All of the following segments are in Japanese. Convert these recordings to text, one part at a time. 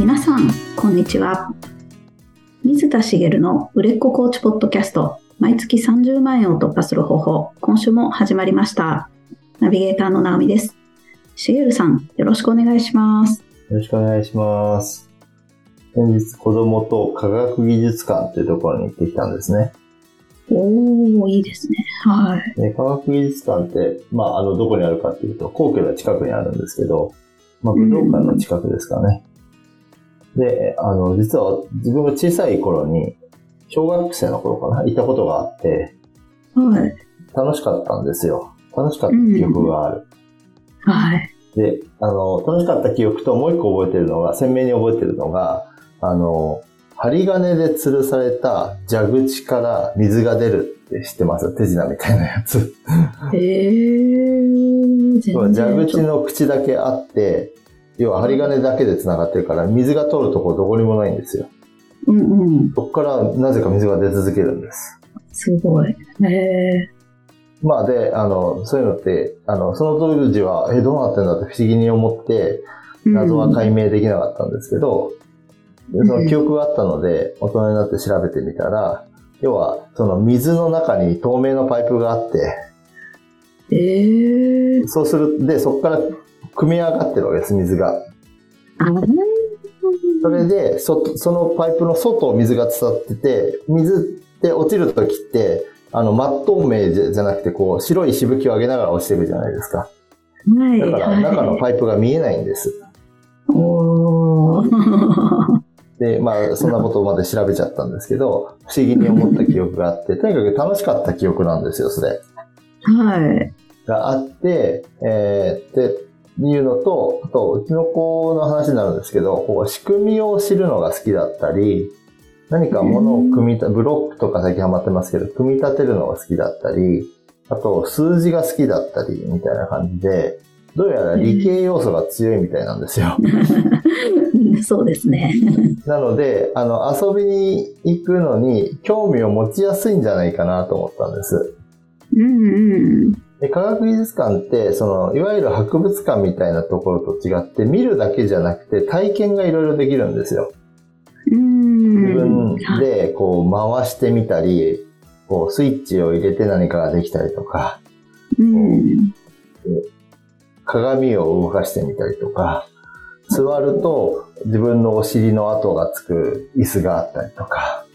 皆さん、こんにちは。水田茂の売れっ子コーチポッドキャスト、毎月30万円を突破する方法、今週も始まりました。ナビゲーターの直美です。茂さん、よろしくお願いします。よろしくお願いします。先日、子供と科学技術館というところに行ってきたんですね。おー、いいですね。はい。で科学技術館って、まあ、あの、どこにあるかっていうと、皇居の近くにあるんですけど、まあ、武道館の近くですかね。で、あの、実は自分が小さい頃に、小学生の頃かな、行ったことがあって、はい。楽しかったんですよ。楽しかった記憶がある。はい。で、あの、楽しかった記憶ともう一個覚えてるのが、鮮明に覚えてるのが、あの、針金で吊るされた蛇口から水が出るって知ってます？手品みたいなやつ。えー、蛇口の口だけあって、要は針金だけで繋がってるから、水が通るところどこにもないんですよ。うんうん。そこからなぜか水が出続けるんです。すごい。えまあで、あの、そういうのって、あの、その当時は、え、どうなってんだって不思議に思って、ー、謎は解明。明できなかったんですけど、でその記憶があったので、大人になって調べてみたら、要は、その水の中に透明のパイプがあって、えー、そうする、で、そこから組み上がってるわけです、水が。それで、そ、そのパイプの外を水が伝ってて、水って落ちるときって、あの、真っ透明じゃなくて、こう、白いしぶきを上げながら落ちてるじゃないですか。はい。だから、はい中のパイプが見えないんです。おー。で、まあ、そんなことまで調べちゃったんですけど、不思議に思った記憶があって、とにかく楽しかった記憶なんですよ、それ。はい。があって、えー、っていうのと、あと、うちの子の話になるんですけど、こう仕組みを知るのが好きだったり、何かものを組み立て、ブロックとか最近ハマってますけど、組み立てるのが好きだったり、あと、数字が好きだったり、みたいな感じで、どうやら理系要素が強いみたいなんですよ。そうですね。なので、あの、遊びに行くのに興味を持ちやすいんじゃないかなと思ったんです。うんうん。で科学技術館って、その、いわゆる博物館みたいなところと違って、見るだけじゃなくて体験がいろいろできるんですよ。うん。自分でこう回してみたり、こうスイッチを入れて何かができたりとか、うん。鏡を動かしてみたりとか、座ると自分のお尻の跡がつく椅子があったりとか、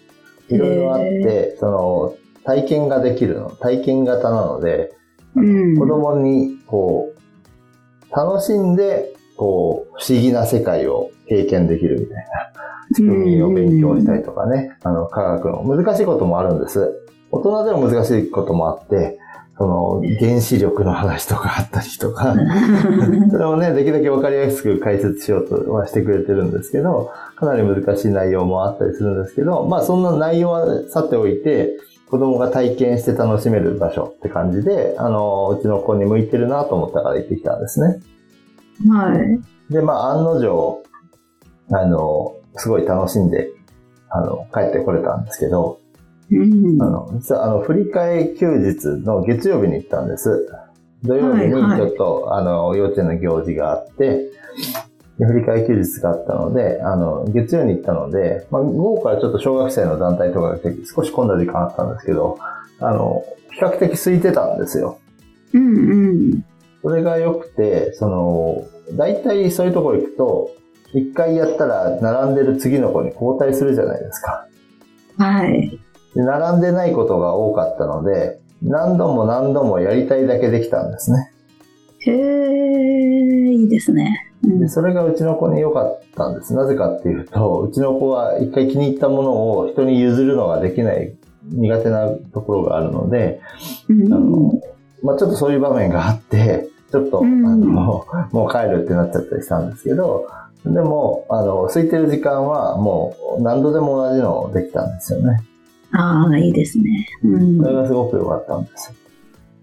いろいろあって、その体験ができるの、体験型なので、うん。子供にこう、楽しんで、こう、不思議な世界を経験できるみたいな仕組みを勉強したりとかね、あの、科学の難しいこともあるんです。大人でも難しいこともあって、その、原子力の話とかあったりとか、それをね、できるだけわかりやすく解説しようとはしてくれてるんですけど、かなり難しい内容もあったりするんですけど、まあそんな内容はさておいて、子供が体験して楽しめる場所って感じで、あの、うちの子に向いてるなと思ったから行ってきたんですね。はい。で、まあ案の定、あの、すごい楽しんで、あの、帰ってこれたんですけど、うん。あの、実はあの、振り替え休日の月曜日に行ったんです。土曜日にはいはいちょっと、あの、幼稚園の行事があって、で振り替え休日があったので、あの、月曜に行ったので、まあ、午後からちょっと小学生の団体とかが少し混んだ時間あったんですけど、あの、比較的空いてたんですよ。うんうん。それが良くて、その、大体そういうところ行くと、一回やったら並んでる次の子に交代するじゃないですか。はい。で並んでないことが多かったので、何度も何度もやりたいだけできたんですね。へえ、いいですね。うんでそれがうちの子に良かったんです。なぜかっていうと、うちの子は一回気に入ったものを人に譲るのができない苦手なところがあるので、うんあの、まあ、ちょっとそういう場面があって、ちょっと、うんあの、もう帰るってなっちゃったりしたんですけど、でも、あの、空いてる時間はもう何度でも同じのできたんですよね。ああ、いいですね。うんそれがすごく良かったんですよ。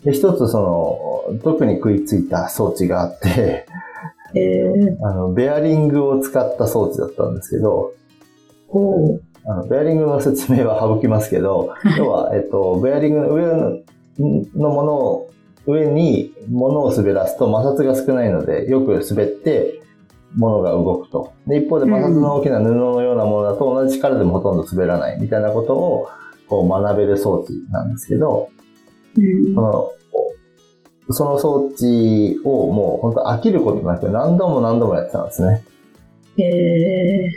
で、一つその、特に食いついた装置があって、へえ、あの、ベアリングを使った装置だったんですけど、ほう。あの、ベアリングの説明は省きますけど、要は、えっと、ベアリングの上ののものを、上に物を滑らすと摩擦が少ないので、よく滑って、ものが動くと。で、一方で摩擦の大きな布のようなものだと同じ力でもほとんど滑らないみたいなことをこう学べる装置なんですけど、うんその、その装置をもう本当飽きることなく何度も何度もやってたんですね。へえ。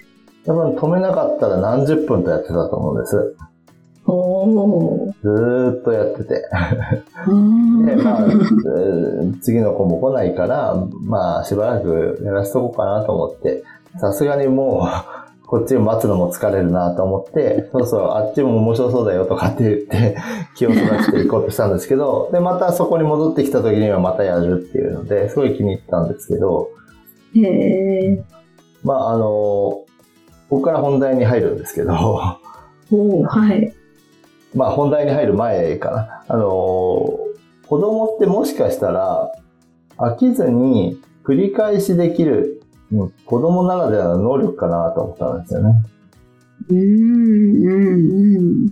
多分止めなかったら何十分とやってたと思うんです。おー。ずーっとやってて。うんで、まあ、えー次の子も来ないから、まあ、しばらくやらせとこうかなと思って、さすがにもう、こっちを待つのも疲れるなと思って、そろそろあっちも面白そうだよとかって言って、気をそらしていこうとしたんですけど、で、またそこに戻ってきた時にはまたやるっていうので、すごい気に入ったんですけど、へえ。まあ、あの、ここから本題に入るんですけど、おー、はい。まあ本題に入る前かな。あのー子供ってもしかしたら飽きずに繰り返しできる、うん子供ならではの能力かなと思ったんですよね。うん、うん、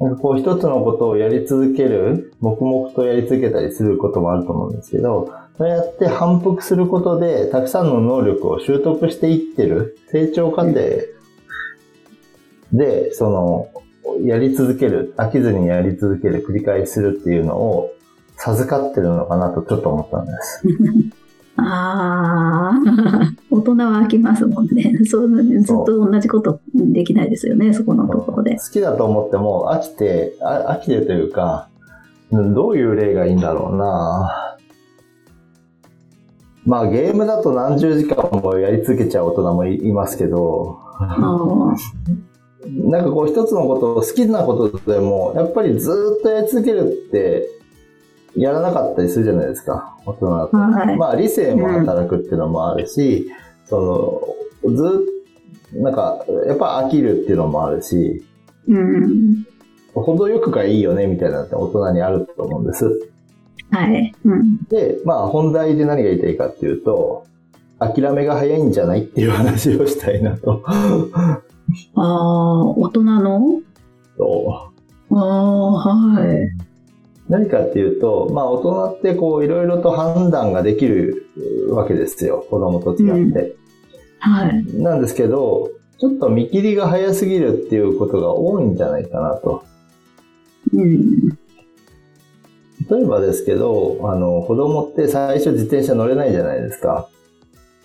なんかこう一つのことをやり続ける、黙々とやり続けたりすることもあると思うんですけど、そうやって反復することでたくさんの能力を習得していってる成長過程で、その、やり続ける、飽きずにやり続ける、繰り返しするっていうのを授かってるのかなとちょっと思ったんです。うん。ああ、大人は飽きますもんね。そうずっと同じことできないですよね、そこのところで好。きだと思っても飽きて、あ飽きてるというか、うんどういう例がいいんだろうなまあゲームだと何十時間もやり続けちゃう大人もいいますけど、なんかこう一つのことを好きなことでも、やっぱりずーっとやり続けるって、やらなかったりするじゃないですか、大人だと。はい。まあ理性も働くっていうのもあるし、その、ずっと、なんか、やっぱ飽きるっていうのもあるし、うん。程よくがいいよね、みたいなのって大人にあると思うんです。はい。うん。で、まあ本題で何が言いたいかっていうと、諦めが早いんじゃないっていう話をしたいなと。ああ、大人の？そうああ、はい。何かっていうと、まあ大人ってこういろいろと判断ができるわけですよ。子供と違って。はい。なんですけど、ちょっと見切りが早すぎるっていうことが多いんじゃないかなと。うん。例えばですけど、あの、子供って最初自転車乗れないじゃないですか。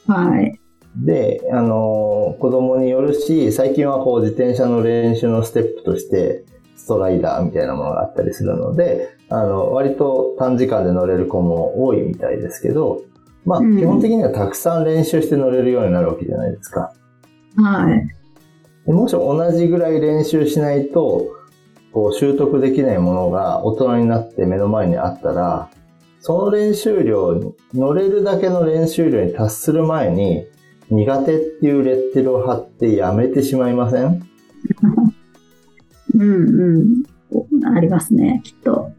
はい。で、あの、子供によるし、最近はこう自転車の練習のステップとして、ストライダーみたいなものがあったりするので、あの、割と短時間で乗れる子も多いみたいですけど、まあ、うん基本的にはたくさん練習して乗れるようになるわけじゃないですか。はい。でもし同じぐらい練習しないと、こう習得できないものが大人になって目の前にあったら、その練習量に、乗れるだけの練習量に達する前に、苦手っていうレッテルを貼ってやめてしまいません？うんうん。ありますね、きっと。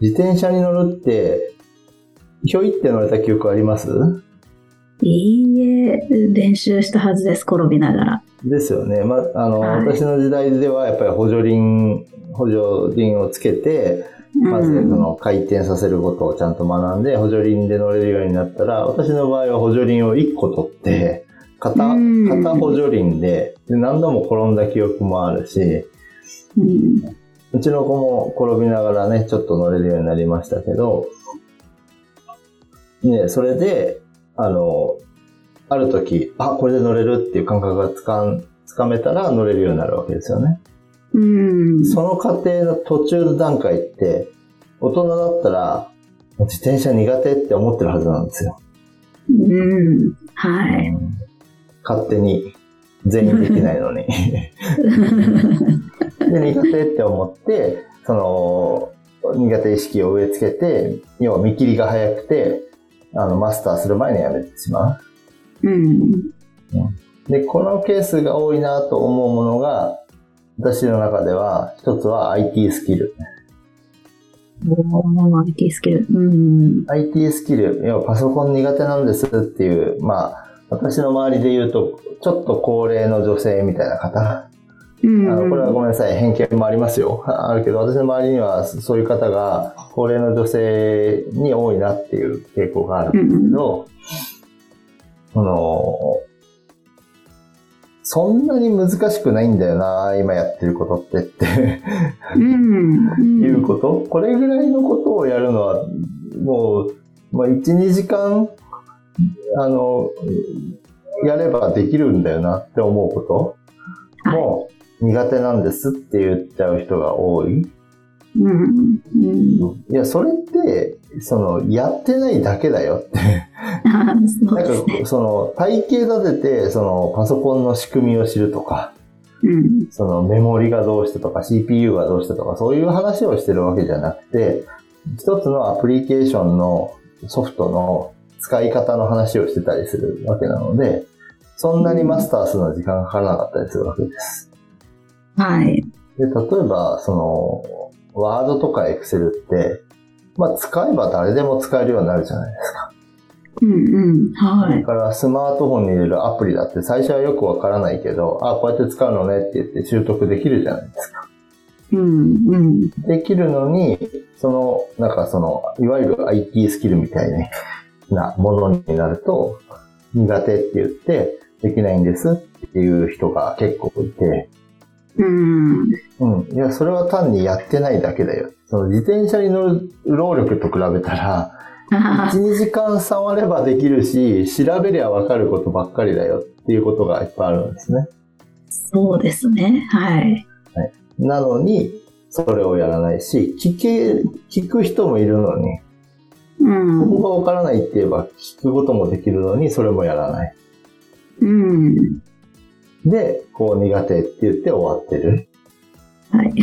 自転車に乗るって、ひょいって乗れた記憶あります？いいえ、練習したはずです、転びながら。ですよね。まあ、あの、はい。私の時代ではやっぱり補助輪、補助輪をつけて、まずそうんの回転させることをちゃんと学んで、補助輪で乗れるようになったら、私の場合は補助輪を1個取って、片、うん。片補助輪でで何度も転んだ記憶もあるし、うんうちの子も転びながらね、ちょっと乗れるようになりましたけど、ね、それで、あの、ある時、あ、これで乗れるっていう感覚がつかん、つかめたら乗れるようになるわけですよね。うん。その過程の途中の段階って、大人だったら、自転車苦手って思ってるはずなんですよ。うん。はい。勝手に。全員できないのに。で、苦手って思って、その、苦手意識を植え付けて、要は見切りが早くて、あの、マスターする前にやめてしまうん。う。で、このケースが多いなと思うものが、私の中では、一つは IT スキル。おー、IT スキル。うん。IT スキル、要はパソコン苦手なんですっていう、まあ、私の周りで言うと、ちょっと高齢の女性みたいな方。うん。あの、これはごめんなさい、偏見もありますよ。あるけど、私の周りにはそういう方が、高齢の女性に多いなっていう傾向があるんですけど、その、そんなに難しくないんだよな、今やってることってってうん。いうこと、これぐらいのことをやるのは、もう、まあ、1、2時間、あの、やればできるんだよなって思うことはいも苦手なんですって言っちゃう人が多い。うん。うん。いや、それって、その、やってないだけだよって。なん。か、その、体系立てて、その、パソコンの仕組みを知るとか、うん。その、メモリがどうしてとか、CPU がどうしてとか、そういう話をしてるわけじゃなくて、一つのアプリケーションのソフトの使い方の話をしてたりするわけなので、そんなにマスターするの時間がかからなかったりするわけです。はい。で、例えば、その、ワードとかエクセルって、まあ、使えば誰でも使えるようになるじゃないですか。うんうん。はい。だから、スマートフォンに入れるアプリだって最初はよくわからないけど、あ、こうやって使うのねって言って習得できるじゃないですか。うんうん。できるのに、その、なんかその、いわゆる IT スキルみたいなものになると、苦手って言って、できないんですっていう人が結構いて、うん。うん。いや、それは単にやってないだけだよ。その自転車に乗る労力と比べたら、あ1、2時間触ればできるし、調べりゃわかることばっかりだよっていうことがいっぱいあるんですね。そうですね。はい。なのに、それをやらないし、聞け、聞く人もいるのに、うん。ここがわからないって言えば聞くこともできるのに、それもやらない。うん。で、こう苦手って言って終わってる。はい。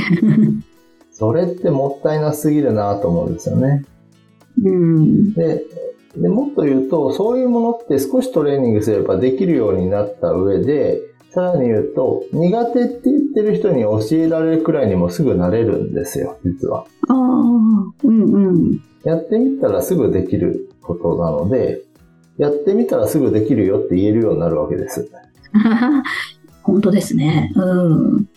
それってもったいなすぎるなと思うんですよね。うん。で、でもっと言うと、そういうものって少しトレーニングすればできるようになった上で、さらに言うと、苦手って言ってる人に教えられるくらいにもすぐなれるんですよ、実は。ああ、うんうん。やってみたらすぐできることなので、やってみたらすぐできるよって言えるようになるわけです。本当ですね。うん。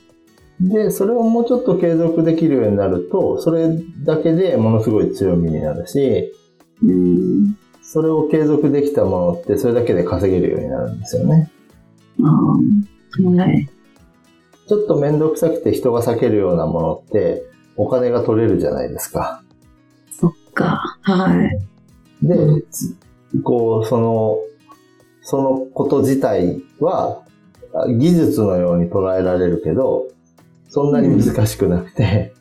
で、それをもうちょっと継続できるようになると、それだけでものすごい強みになるし、うん。それを継続できたものってそれだけで稼げるようになるんですよね。ああ、はい。ちょっとめんどくさくて人が避けるようなものってお金が取れるじゃないですか。そっか。はい。でこう、その、そのこと自体はあ技術のように捉えられるけど、そんなに難しくなくて、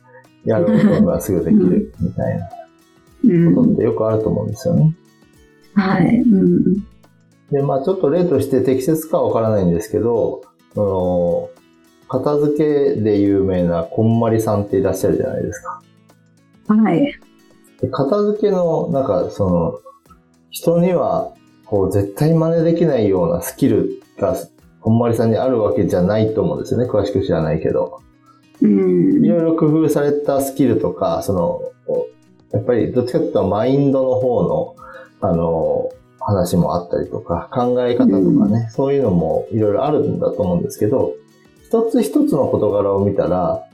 やろうと思えばすぐできるみたいなうん。ことってよくあると思うんですよね。はい。うん。で、まあちょっと例として適切かはわからないんですけど、その、片付けで有名なこんまりさんっていらっしゃるじゃないですか。はい。で片付けの、なんかその、人には、こう絶対真似できないようなスキルが、こんまりさんにあるわけじゃないと思うんですよね。詳しく知らないけど。うんい。ろいろ工夫されたスキルとか、その、やっぱりどっちかっていうとマインドの方の、あの、話もあったりとか、考え方とかね、そういうのもいろいろあるんだと思うんですけど、一つ一つの事柄を見たら、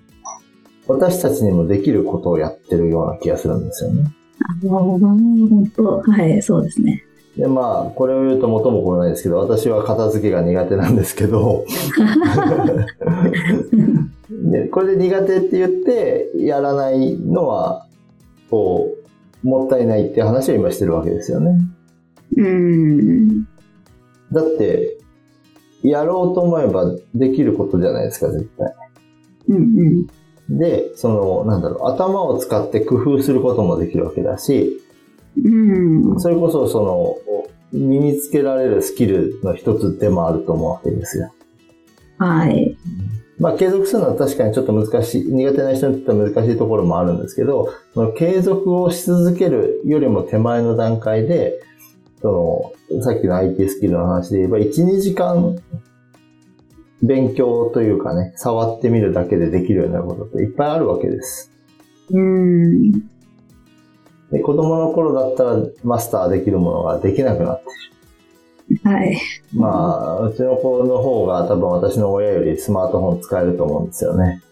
私たちにもできることをやってるような気がするんですよね。あの本当、はい、そうですね。で、まあ、これを言うと元も子もないですけど、私は片付けが苦手なんですけど、でこれで苦手って言ってやらないのは、こう、もったいないって話を今してるわけですよね。うん。だって、やろうと思えばできることじゃないですか、絶対。うんで、その、なんだろう、頭を使って工夫することもできるわけだし、うん。うん。それこそその、身につけられるスキルの一つでもあると思うわけですよ。はい。まあ、継続するのは確かにちょっと難しい、苦手な人にとっては難しいところもあるんですけど、その継続をし続けるよりも手前の段階で、その、さっきの IT スキルの話で言えば、1、2時間勉強というかね、触ってみるだけでできるようになることっていっぱいあるわけです。うん。で子供の頃だったらマスターできるものができなくなってはい。まあ、うちの子の方が多分私の親よりスマートフォン使えると思うんですよね。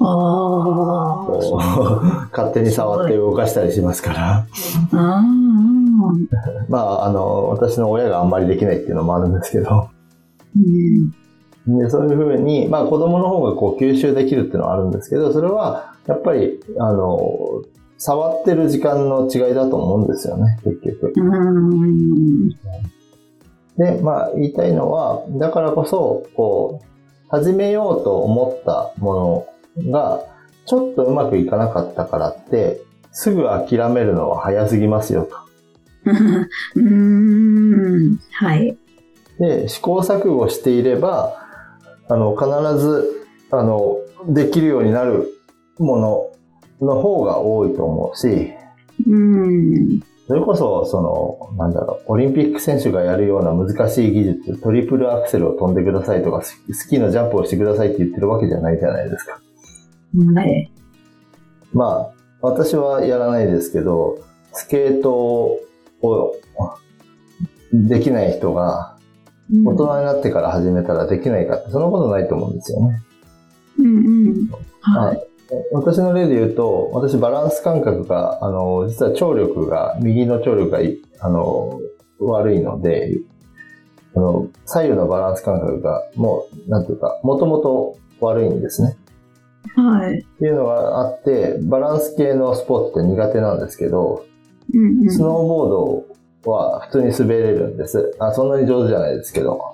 ああ。勝手に触って動かしたりしますから。ああ。まあ、あの、私の親があんまりできないっていうのもあるんですけど、うん。でそういうふうに、まあ子供の方がこう吸収できるっていうのはあるんですけど、それはやっぱり、あの、触ってる時間の違いだと思うんですよね、結局。うん。で、まあ言いたいのは、だからこそ、こう、始めようと思ったものが、ちょっとうまくいかなかったからって、すぐ諦めるのは早すぎますよと。うん。はい。で、試行錯誤していれば、あの、必ず、あの、できるようになるものの方が多いと思うし、うん。それこそ、その、なんだろう、オリンピック選手がやるような難しい技術、トリプルアクセルを飛んでくださいとか、ススキーのジャンプをしてくださいって言ってるわけじゃないじゃないですか。はい。まあ、私はやらないですけど、スケートをできない人が大人になってから始めたらできないかって、そんなことないと思うんですよね。うんうん。はい。私の例で言うと、私バランス感覚が、あの、実は聴力が、右の聴力がい、あの、悪いので、あの、左右のバランス感覚が、もう、なんていうか、もともと悪いんですね。はい。っていうのがあって、バランス系のスポーツって苦手なんですけど、うんうん。スノーボードは普通に滑れるんです。あそんなに上手じゃないですけど。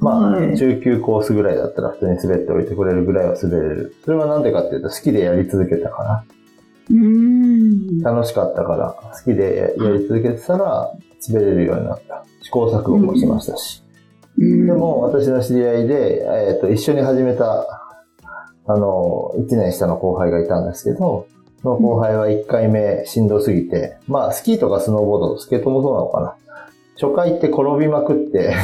まあ、はい中級コースぐらいだったら普通に滑っておいてくれるぐらいは滑れる。それはなんでかっていうと好きでやり続けたから。うん。楽しかったから、好きでやり続けてたら滑れるようになった。試行錯誤もしましたし。うんで、も私の知り合いで、えっと一緒に始めた、あの、1年下の後輩がいたんですけど、その後輩は1回目しんどすぎて、まあスキーとかスノーボード、スケートもそうなのかな。初回って転びまくって、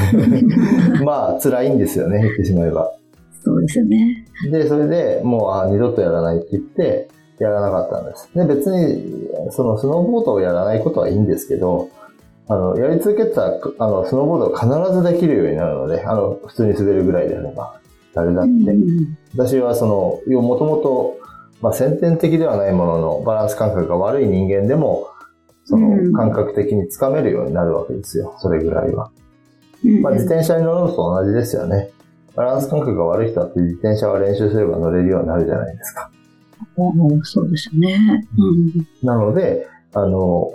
まあ辛いんですよね、言ってしまえば。そうですよね。で、それでもう、あ二度とやらないって言って、やらなかったんです。で、別に、そのスノーボードをやらないことはいいんですけど、あの、やり続けたら、あの、スノーボードが必ずできるようになるので、あの、普通に滑るぐらいであれば、誰だって。うん私はその、要もともと、まあ、先天的ではないものの、バランス感覚が悪い人間でも、そうんの、感覚的につかめるようになるわけですよ。それぐらいは。うんまあ、自転車に乗るのと同じですよね。バランス感覚が悪い人だって自転車は練習すれば乗れるようになるじゃないですか。うんそうですよね。うんなので、あの、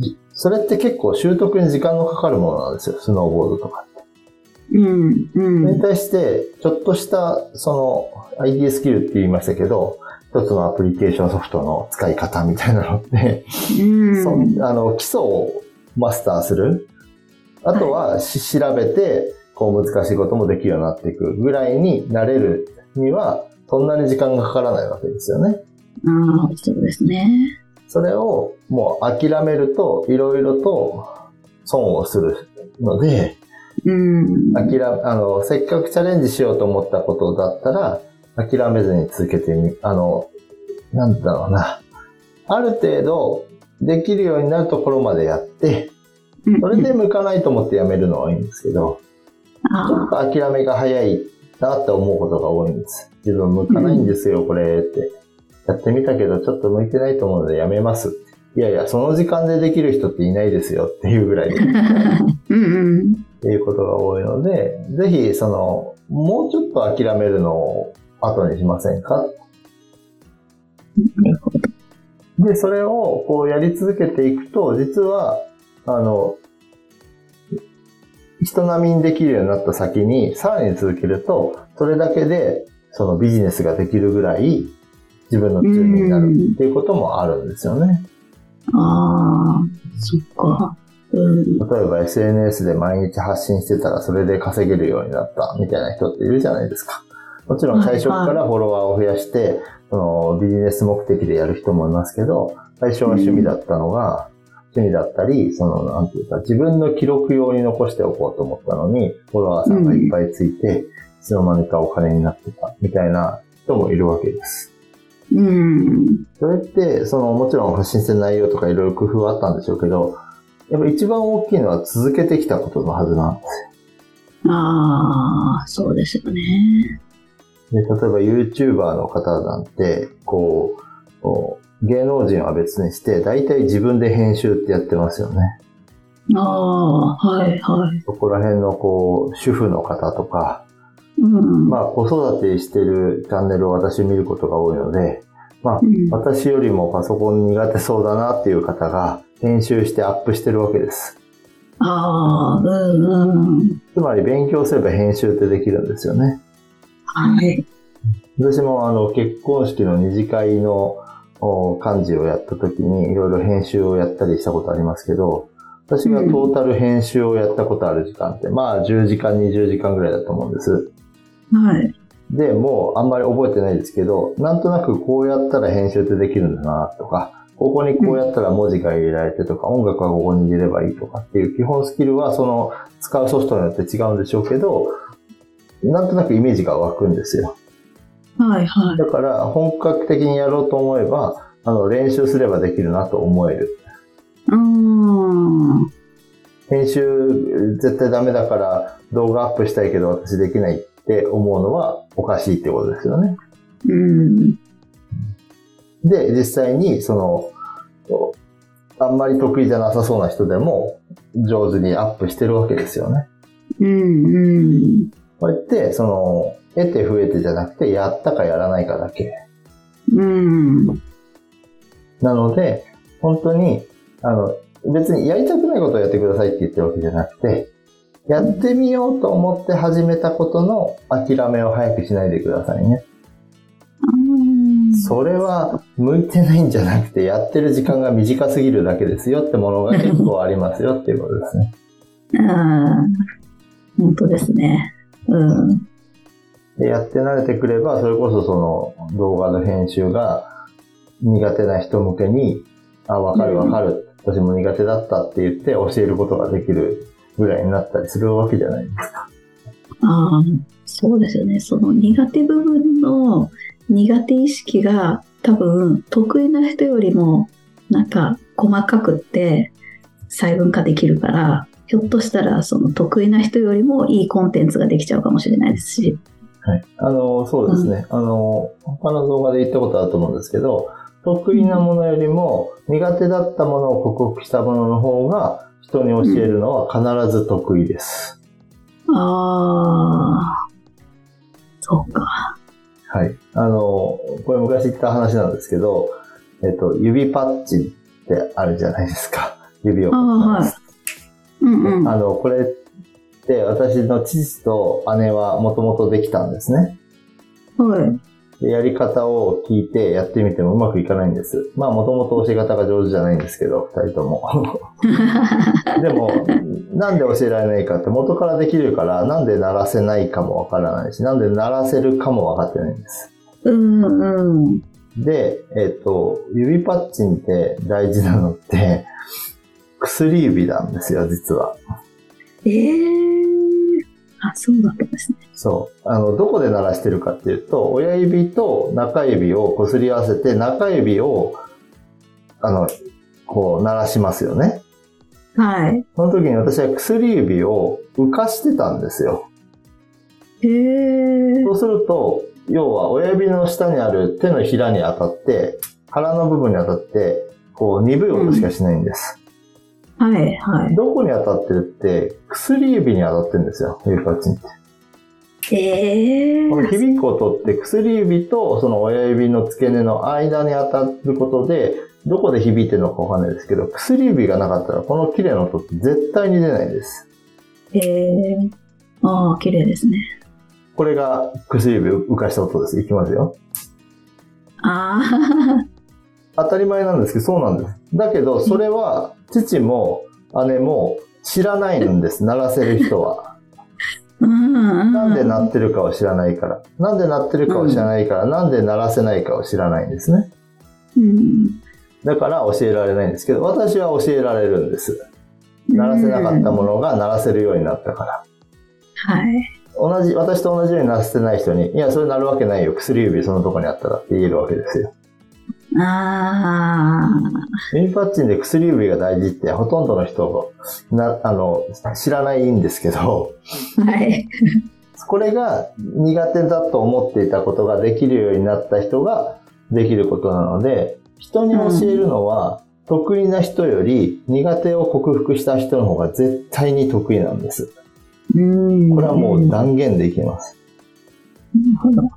いそれって結構習得に時間のかかるものなんですよ。スノーボードとかって。うん。うそれにん。対して、ちょっとした、その、ID スキルって言いましたけど、一つのアプリケーションソフトの使い方みたいなのって、うん。あの、基礎をマスターする。あとはし、調べて、こう難しいこともできるようになっていくぐらいになれるには、そんなに時間がかからないわけですよね。ああ、そうですね。それをもう諦めると、いろいろと損をするので、うん。諦め、あの、せっかくチャレンジしようと思ったことだったら、諦めずに続けてみ、あの、なんだろうな。ある程度、できるようになるところまでやって、それで向かないと思ってやめるのはいいんですけど、ちょっあと諦めが早いなって思うことが多いんです。自分向かないんですよ、これって。やってみたけど、ちょっと向いてないと思うのでやめます。いやいや、その時間でできる人っていないですよっていうぐらいで。あ。うんうん。っていうことが多いので、ぜひ、その、もうちょっと諦めるのを後にしませんか？なるほど。で、それをこうやり続けていくと、実は、あの、人並みにできるようになった先に、さらに続けると、それだけで、そのビジネスができるぐらい、自分の強みになるっていうこともあるんですよね。ああ、そっか。うん。例えば SNS で毎日発信してたらそれで稼げるようになったみたいな人っているじゃないですか。もちろん最初からフォロワーを増やして、そのビジネス目的でやる人もいますけど、最初は趣味だったのが、趣味だったり、その、なんていうか、自分の記録用に残しておこうと思ったのに、フォロワーさんがいっぱいついて、いつの間にかお金になってた、みたいな人もいるわけです。うん。それって、その、もちろん発信する内容とかいろいろ工夫はあったんでしょうけど、やっぱ一番大きいのは続けてきたことのはずなんですああ、そうですよね。で、例えば YouTuber の方なんて、こう、芸能人は別にして、大体自分で編集ってやってますよね。ああ、はいはい。そこら辺のこう、主婦の方とか、うん。まあ子育てしてるチャンネルを私見ることが多いので、まあうん私よりもパソコン苦手そうだなっていう方が編集してアップしてるわけです。ああ、うんうん。つまり勉強すれば編集ってできるんですよね。はい。私もあの結婚式の二次会のお幹事をやった時にいろいろ編集をやったりしたことありますけど、私がトータル編集をやったことある時間って、まあ10時間、20時間ぐらいだと思うんです。はい。で、もうあんまり覚えてないですけど、なんとなくこうやったら編集ってできるんだなとか、ここにこうやったら文字が入れられてとか、音楽はここに入れればいいとかっていう基本スキルはその使うソフトによって違うんでしょうけど、なんとなくイメージが湧くんですよ。はいはい。だから本格的にやろうと思えば、あの練習すればできるなと思える。うーん。編集絶対ダメだから動画アップしたいけど私できないって思うのはおかしいってことですよね。うん。で、実際に、その、あんまり得意じゃなさそうな人でも、上手にアップしてるわけですよね。うんうん。こうやって、その、得て増えてじゃなくて、やったかやらないかだけ。うん。なので、本当に、あの、別にやりたくないことをやってくださいって言ってるわけじゃなくて、やってみようと思って始めたことの諦めを早くしないでくださいね。それは向いてないんじゃなくて、やってる時間が短すぎるだけですよってものが結構ありますよっていうことですね。ああ、本当ですね。うん。でやって慣れてくれば、それこそその動画の編集が苦手な人向けに、あ、わかるわかる、私も苦手だったって言って教えることができるぐらいになったりするわけじゃないですか。ああ、そうですよね。その苦手部分の苦手意識が多分得意な人よりもなんか細かくって細分化できるから、ひょっとしたらその得意な人よりもいいコンテンツができちゃうかもしれないですし。はい。あの、そうですね。あの、他の動画で言ったことあると思うんですけど、得意なものよりも苦手だったものを克服したものの方が人に教えるのは必ず得意です。ああ、そうか。はい。あの、これ昔言った話なんですけど、えっと、指パッチンってあるじゃないですか。指をはい。うんうん。あの、これって私の父と姉はもともとできたんですね。はい。でやり方を聞いてやってみてもうまくいかないんです。まあもともと教え方が上手じゃないんですけど、二人とも。でも、なんで教えられないかって元からできるから、なんで鳴らせないかもわからないし、なんで鳴らせるかもわかってないんです。うんうん。で、えっ、と、指パッチンって大事なのって、薬指なんですよ、実は。ええあ、そうだったんですね。そう。あの、どこで鳴らしてるかっていうと、親指と中指を擦り合わせて、中指を、あの、こう、鳴らしますよね。はい。その時に私は薬指を浮かしてたんですよ。へえ。そうすると、要は親指の下にある手のひらに当たって、腹の部分に当たって、こう、鈍い音しかしないんです。はい、はい。どこに当たってるって、薬指に当たってるんですよ、指パッチンって。ええこの響く音って薬指とその親指の付け根の間に当たることで、どこで響いてるのかわかんないですけど、薬指がなかったらこの綺麗な音って絶対に出ないです。ええああ、綺麗ですね。これが薬指を浮かした音です。いきますよ。あ 当たり前なんですけど、そうなんです。だけど、それは父も姉も知らないんです。鳴らせる人は。なんで鳴ってるかを知らないから。なんで鳴ってるかを知らないから、なんで鳴らせないかを知らないんですね。うん。だから教えられないんですけど、私は教えられるんです。鳴らせなかったものが鳴らせるようになったから。はい。同じ、私と同じように鳴らせてない人に、いや、それ鳴るわけないよ。薬指そのとこにあったらって言えるわけですよ。あ指パッチンで薬指が大事ってほとんどの人な、あの、知らないんですけど、あ、はい。これが苦手だと思っていたことができるようになった人ができることなので、人に教えるのは、得意な人より苦手を克服した人の方が絶対に得意なんです。うんこれはもう断言できます。なるほど。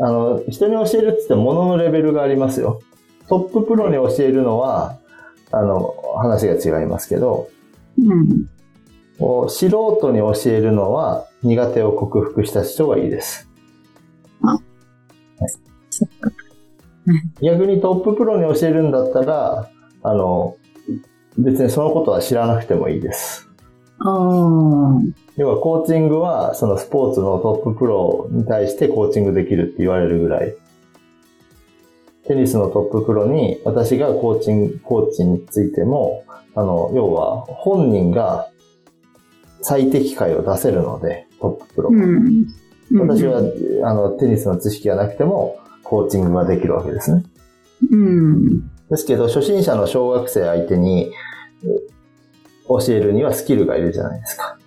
あの、人に教えるって言ってもののレベルがありますよ。トッププロに教えるのは、あの、話が違いますけど、うん。素人に教えるのは苦手を克服した人がいいです。あ、はい、そっか。逆にトッププロに教えるんだったら、あの、別にそのことは知らなくてもいいです。あ要はコーチングはそのスポーツのトッププロに対してコーチングできるって言われるぐらい。テニスのトッププロに私がコーチング、コーチについても、あの、要は本人が最適解を出せるので、トッププロ。うん、私は、あの、テニスの知識がなくても、コーチングができるわけですね。うん。ですけど、初心者の小学生相手に教えるにはスキルがいるじゃないですか。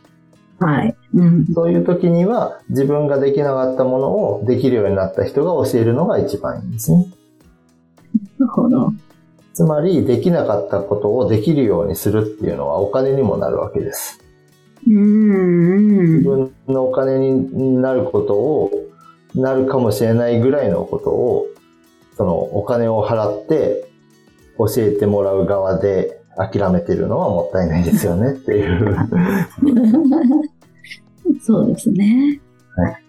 はい。うん、そういう時には、自分ができなかったものをできるようになった人が教えるのが一番いいんですね。なるほど。つまり、できなかったことをできるようにするっていうのはお金にもなるわけです。うん自分のお金になることを、なるかもしれないぐらいのことを、そのお金を払って教えてもらう側で諦めてるのはもったいないですよねっていう そうですね。はい。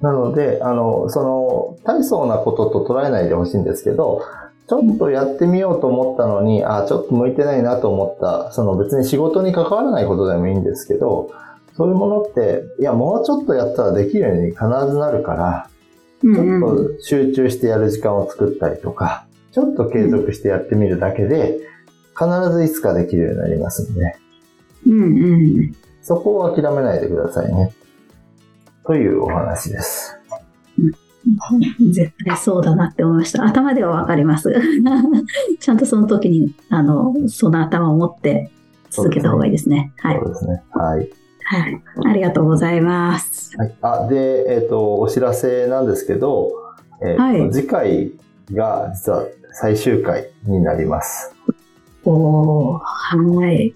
なので、あの、その、大層なことと捉えないでほしいんですけど、ちょっとやってみようと思ったのに、あ、ちょっと向いてないなと思った、その別に仕事に関わらないことでもいいんですけど、そういうものって、いや、もうちょっとやったらできるように必ずなるから、ちょっと集中してやる時間を作ったりとか、ちょっと継続してやってみるだけで、必ずいつかできるようになりますんで、うんうん、そこを諦めないでくださいね。というお話です。絶対そうだなって思いました。頭ではわかります。ちゃんとその時に、あの、その頭を持って続けた方がいいですね。はい。そうですね。はい。はい。ありがとうございます。はい。あ、で、えっ、ー、と、お知らせなんですけど、えーはい、次回が実は最終回になります。おはい。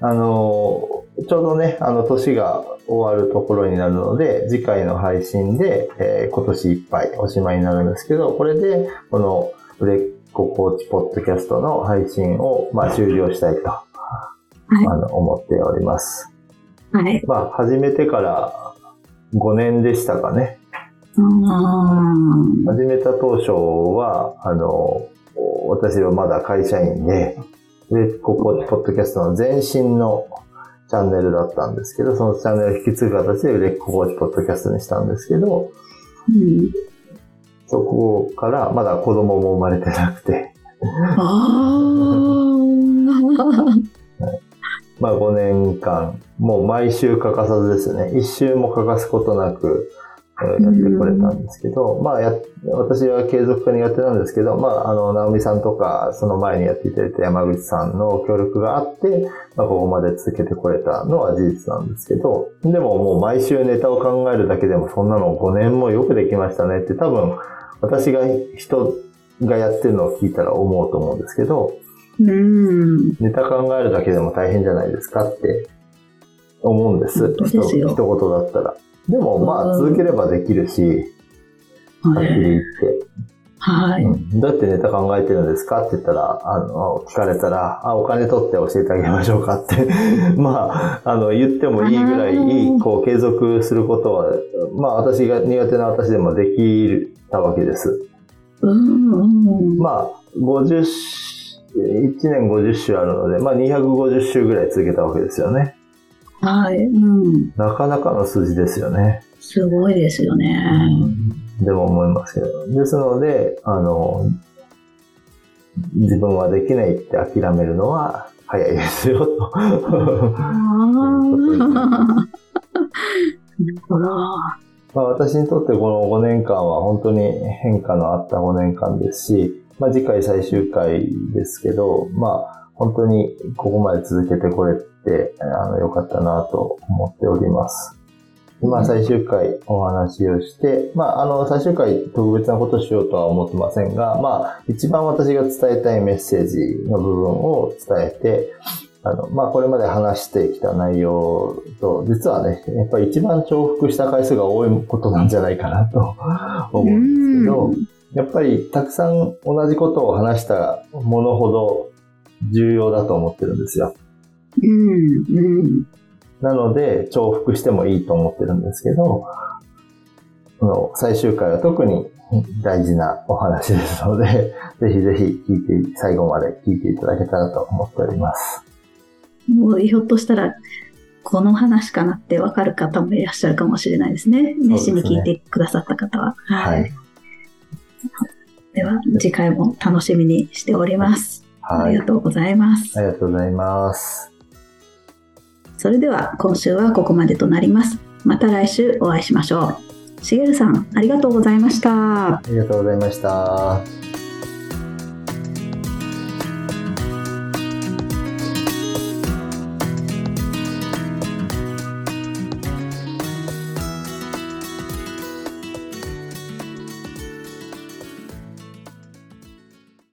あの、ちょうどね、あの、年が終わるところになるので、次回の配信で、えー、今年いっぱいおしまいになるんですけど、これで、この、売れっ子コーチポッドキャストの配信を、まあ、終了したいと、はい、あの、思っております。はい。まあ、始めてから5年でしたかね。始めた当初は、あの、私はまだ会社員で、で、ここ、ポッドキャストの前身のチャンネルだったんですけど、そのチャンネルを引き継ぐ形で売れっ子コーチポッドキャストにしたんですけど、うん、そこからまだ子供も生まれてなくて。まあ5年間、もう毎週欠かさずですね、一週も欠かすことなく、やってこれたんですけど、まあや、私は継続が苦手なんですけど、まあ、あの、直美さんとか、その前にやっていただいた山口さんの協力があって、まあ、ここまで続けてこれたのは事実なんですけど、でももう毎週ネタを考えるだけでもそんなの5年もよくできましたねって多分、私が人がやってるのを聞いたら思うと思うんですけど、うん。ネタ考えるだけでも大変じゃないですかって思うんです。ですよ。一言だったら。でも、まあ、続ければできるし、はっきり言って。はい、うん。どうやってネタ考えてるんですかって言ったら、あの、聞かれたら、あ、お金取って教えてあげましょうかって まあ、あの、言ってもいいぐらい、こう、継続することは、まあ、私が苦手な私でもできたわけです。うん、まあ、50、1年50週あるので、まあ、250週ぐらい続けたわけですよね。はい。うん。なかなかの数字ですよね。すごいですよね。うん、でも思いますけど。ですので、あの、自分はできないって諦めるのは早いですよ、と。あ まあ、私にとってこの5年間は本当に変化のあった5年間ですし、まあ、次回最終回ですけど、まあ、本当にここまで続けてこれて、あの、良かったなと思っております。今最終回お話をして、まあ、あの、最終回特別なことしようとは思ってませんが、まあ、一番私が伝えたいメッセージの部分を伝えて、あの、まあ、これまで話してきた内容と、実はね、やっぱり一番重複した回数が多いことなんじゃないかなと 思うんですけど、やっぱりたくさん同じことを話したものほど重要だと思ってるんですよ。うん。うん。なので、重複してもいいと思ってるんですけど、この最終回は特に大事なお話ですので、ぜひぜひ聞いて、最後まで聞いていただけたらと思っております。もうひょっとしたら、この話かなってわかる方もいらっしゃるかもしれないですね。熱心に聞いてくださった方は。はい。では、次回も楽しみにしております。あはい。りがとうございます。ありがとうございます。それでは今週はここまでとなります。また来週お会いしましょう。しげるさん、ありがとうございました。ありがとうございました。